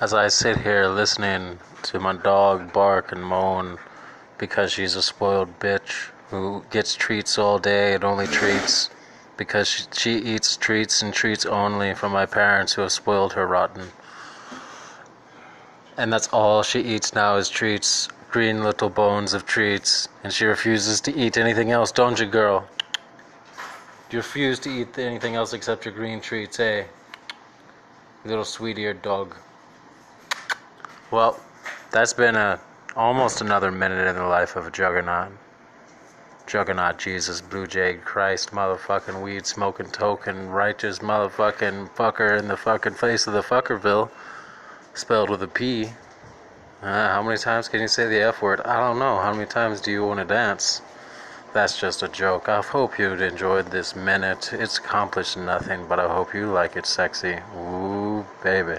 as I sit here listening to my dog bark and moan because she's a spoiled bitch who gets treats all day and only treats because she, she eats treats and treats only from my parents who have spoiled her rotten. And that's all she eats now is treats, green little bones of treats, and she refuses to eat anything else, don't you, girl? You refuse to eat anything else except your green treats, eh? Little sweet-eared dog. Well, that's been a almost another minute in the life of a juggernaut. Juggernaut Jesus, Blue Jay, Christ, motherfucking weed smoking token, righteous motherfucking fucker in the fucking face of the fuckerville, spelled with a P. Uh, how many times can you say the F word? I don't know. How many times do you want to dance? That's just a joke. I hope you enjoyed this minute. It's accomplished nothing, but I hope you like it sexy. Ooh, baby.